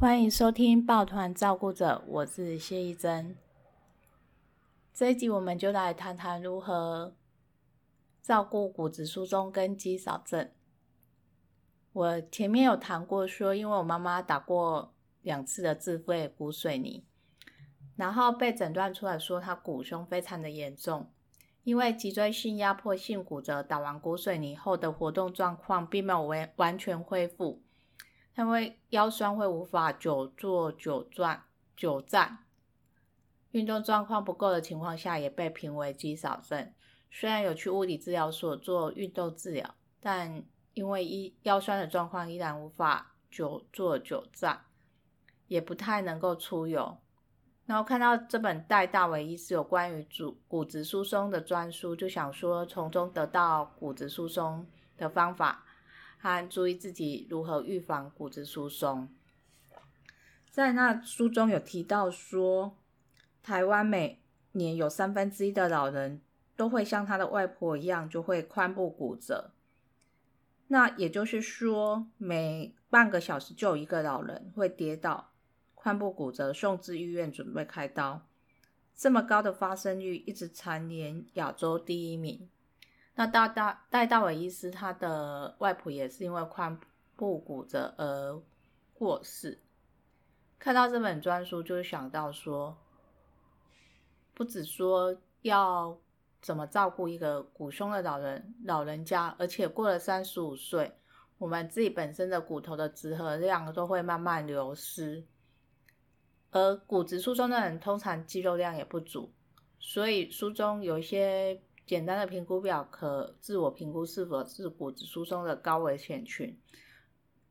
欢迎收听抱团照顾者，我是谢一珍。这一集我们就来谈谈如何照顾骨质疏松跟肌少症。我前面有谈过说，因为我妈妈打过两次的自费骨水泥，然后被诊断出来说她骨胸非常的严重，因为脊椎性压迫性骨折打完骨水泥后的活动状况并没有完完全恢复。因为腰酸会无法久坐、久转、久站，运动状况不够的情况下，也被评为肌少症。虽然有去物理治疗所做运动治疗，但因为腰酸的状况依然无法久坐、久站，也不太能够出游。然后看到这本戴大伟医师有关于骨骨质疏松的专书，就想说从中得到骨质疏松的方法。和注意自己如何预防骨质疏松。在那书中有提到说，台湾每年有三分之一的老人都会像他的外婆一样，就会髋部骨折。那也就是说，每半个小时就有一个老人会跌倒，髋部骨折，送至医院准备开刀。这么高的发生率，一直蝉联亚洲第一名。那大大戴大伟医师，他的外婆也是因为髋部骨折而过世。看到这本专书，就想到说，不只说要怎么照顾一个骨松的老人老人家，而且过了三十五岁，我们自己本身的骨头的质和量都会慢慢流失，而骨质疏松的人通常肌肉量也不足，所以书中有一些。简单的评估表可自我评估是否是骨质疏松的高危险群。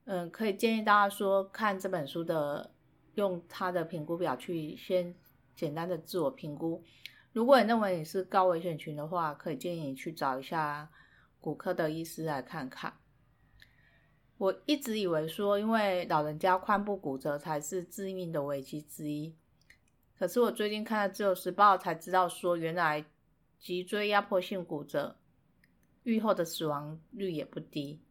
嗯，可以建议大家说，看这本书的，用它的评估表去先简单的自我评估。如果你认为你是高危险群的话，可以建议你去找一下骨科的医师来看看。我一直以为说，因为老人家髋部骨折才是致命的危机之一，可是我最近看了《自由时报》才知道说，原来。脊椎压迫性骨折，愈后的死亡率也不低。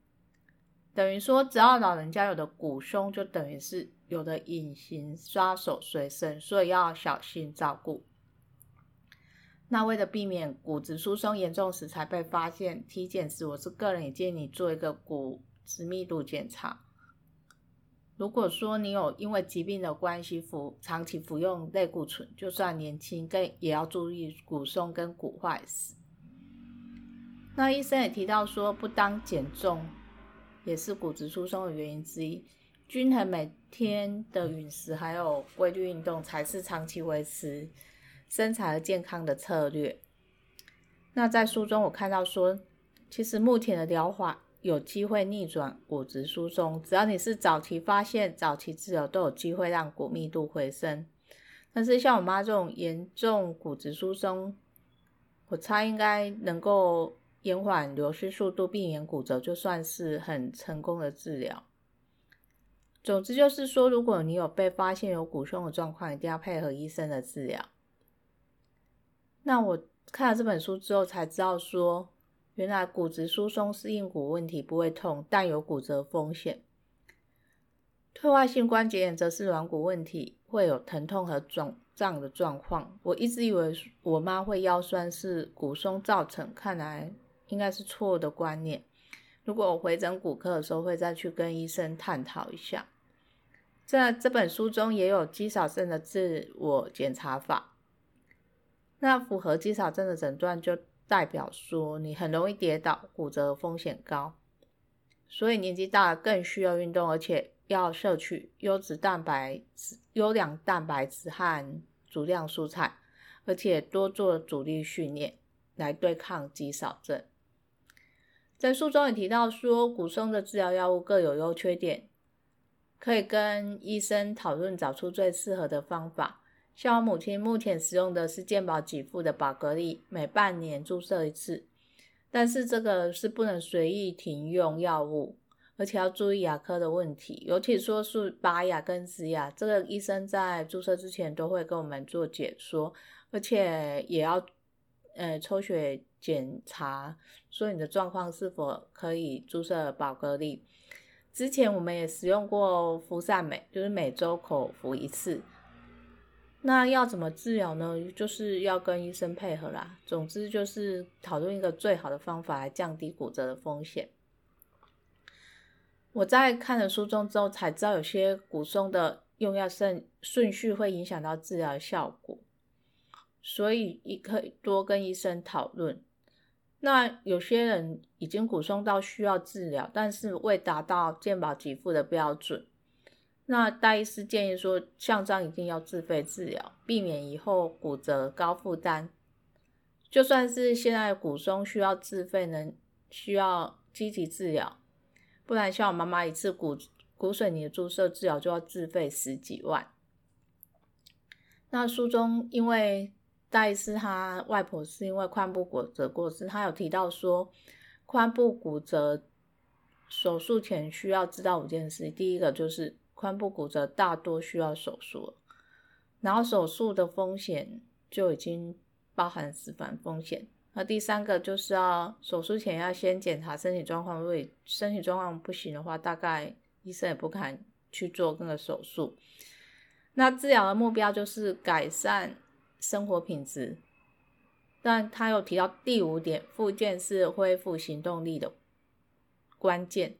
等于说，只要老人家有的骨松，就等于是有的隐形杀手随身，所以要小心照顾。那为了避免骨质疏松严重时才被发现，体检时我是个人也建议你做一个骨质密度检查。如果说你有因为疾病的关系服长期服用类固醇，就算年轻，更也要注意骨松跟骨坏死。那医生也提到说，不当减重也是骨质疏松的原因之一。均衡每天的饮食还有规律运动，才是长期维持身材和健康的策略。那在书中我看到说，其实目前的疗法。有机会逆转骨质疏松，只要你是早期发现、早期治疗，都有机会让骨密度回升。但是像我妈这种严重骨质疏松，我猜应该能够延缓流失速度，避免骨折，就算是很成功的治疗。总之就是说，如果你有被发现有骨松的状况，一定要配合医生的治疗。那我看了这本书之后才知道说。原来骨质疏松是硬骨问题，不会痛，但有骨折风险。退化性关节炎则是软骨问题，会有疼痛和肿胀的状况。我一直以为我妈会腰酸是骨松造成，看来应该是错误的观念。如果我回诊骨科的时候，会再去跟医生探讨一下。在这本书中也有肌少症的自我检查法，那符合肌少症的诊断就。代表说你很容易跌倒，骨折风险高，所以年纪大了更需要运动，而且要摄取优质蛋白质、优良蛋白质和足量蔬菜，而且多做阻力训练来对抗肌少症。在书中也提到说，骨松的治疗药物各有优缺点，可以跟医生讨论，找出最适合的方法。像我母亲目前使用的是健保给付的宝格丽，每半年注射一次，但是这个是不能随意停用药物，而且要注意牙科的问题，尤其说是拔牙跟植牙，这个医生在注射之前都会跟我们做解说，而且也要呃抽血检查，说你的状况是否可以注射宝格丽。之前我们也使用过氟善美，就是每周口服一次。那要怎么治疗呢？就是要跟医生配合啦。总之就是讨论一个最好的方法来降低骨折的风险。我在看了书中之后才知道，有些骨松的用药顺顺序会影响到治疗效果，所以也可以多跟医生讨论。那有些人已经骨松到需要治疗，但是未达到健保给付的标准。那戴医师建议说，像这样一定要自费治疗，避免以后骨折高负担。就算是现在骨松需要自费，能需要积极治疗，不然像我妈妈一次骨骨水泥的注射治疗就要自费十几万。那书中因为戴医师他外婆是因为髋部骨折过世，他有提到说，髋部骨折手术前需要知道五件事，第一个就是。髋部骨折大多需要手术，然后手术的风险就已经包含死亡风险。那第三个就是要手术前要先检查身体状况，如果身体状况不行的话，大概医生也不敢去做那个手术。那治疗的目标就是改善生活品质，但他有提到第五点，复健是恢复行动力的关键。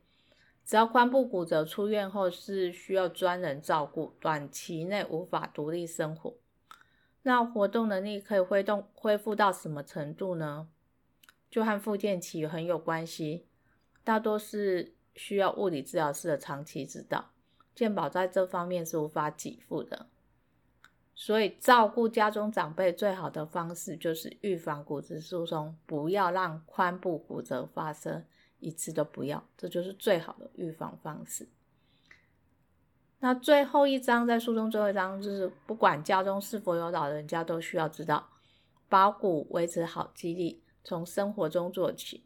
只要髋部骨折出院后是需要专人照顾，短期内无法独立生活。那活动能力可以恢动恢复到什么程度呢？就和复健期很有关系，大多是需要物理治疗师的长期指导，健保在这方面是无法给付的。所以照顾家中长辈最好的方式就是预防骨质疏松，不要让髋部骨折发生。一次都不要，这就是最好的预防方式。那最后一章在书中最后一章就是，不管家中是否有老人家，都需要知道保骨维持好肌力，从生活中做起。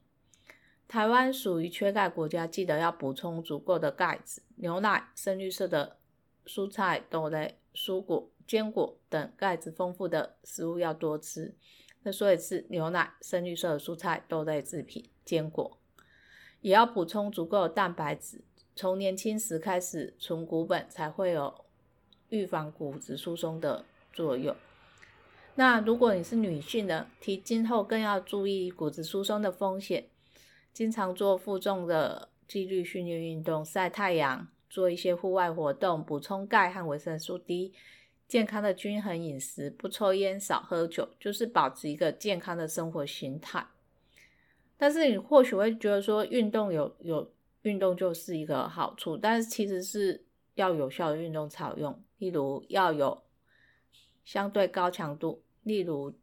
台湾属于缺钙国家，记得要补充足够的钙质。牛奶、深绿色的蔬菜、豆类、蔬果、坚果等钙质丰富的食物要多吃。那说一次，牛奶、深绿色的蔬菜、豆类制品、坚果。也要补充足够的蛋白质，从年轻时开始存骨本，才会有预防骨质疏松的作用。那如果你是女性的，提经后更要注意骨质疏松的风险，经常做负重的纪律训练运动，晒太阳，做一些户外活动，补充钙和维生素 D，健康的均衡饮食，不抽烟，少喝酒，就是保持一个健康的生活形态。但是你或许会觉得说，运动有有运动就是一个好处，但是其实是要有效的运动才有用。例如要有相对高强度，例如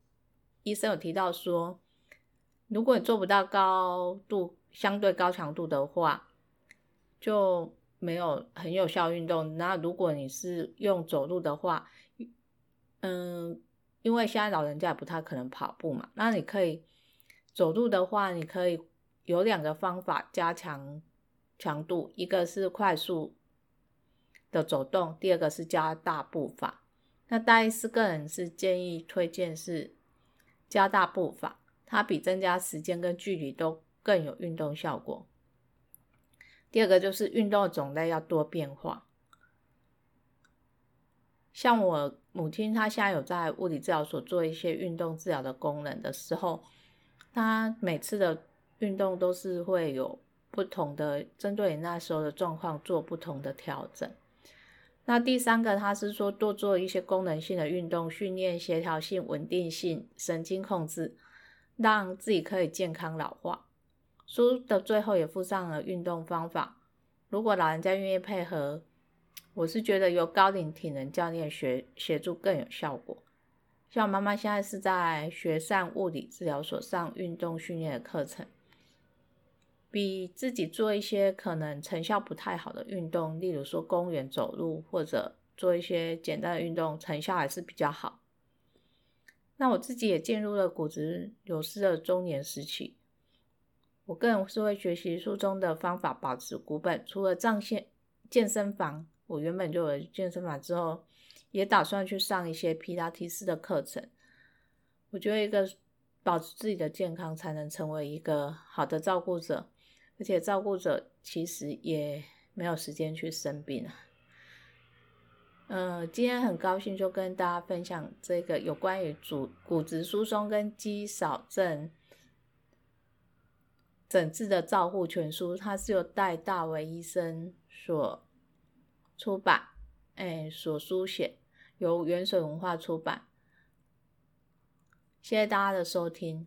医生有提到说，如果你做不到高度相对高强度的话，就没有很有效运动。那如果你是用走路的话，嗯，因为现在老人家也不太可能跑步嘛，那你可以。走路的话，你可以有两个方法加强强度，一个是快速的走动，第二个是加大步伐。那戴医师个人是建议推荐是加大步伐，它比增加时间跟距离都更有运动效果。第二个就是运动种类要多变化，像我母亲她现在有在物理治疗所做一些运动治疗的功能的时候。他每次的运动都是会有不同的，针对你那时候的状况做不同的调整。那第三个，他是说多做一些功能性的运动，训练协调性、稳定性、神经控制，让自己可以健康老化。书的最后也附上了运动方法，如果老人家愿意配合，我是觉得由高龄体能教练学协助更有效果。像我妈妈现在是在学善物理治疗所上运动训练的课程，比自己做一些可能成效不太好的运动，例如说公园走路或者做一些简单的运动，成效还是比较好。那我自己也进入了骨质流失的中年时期，我个人是会学习书中的方法保持骨本，除了上线健身房，我原本就有健身房之后。也打算去上一些皮拉提斯的课程。我觉得一个保持自己的健康，才能成为一个好的照顾者。而且照顾者其实也没有时间去生病啊。嗯、今天很高兴就跟大家分享这个有关于骨骨质疏松跟肌少症诊治的照护全书，它是由戴大为医生所出版，哎，所书写，由原水文化出版。谢谢大家的收听。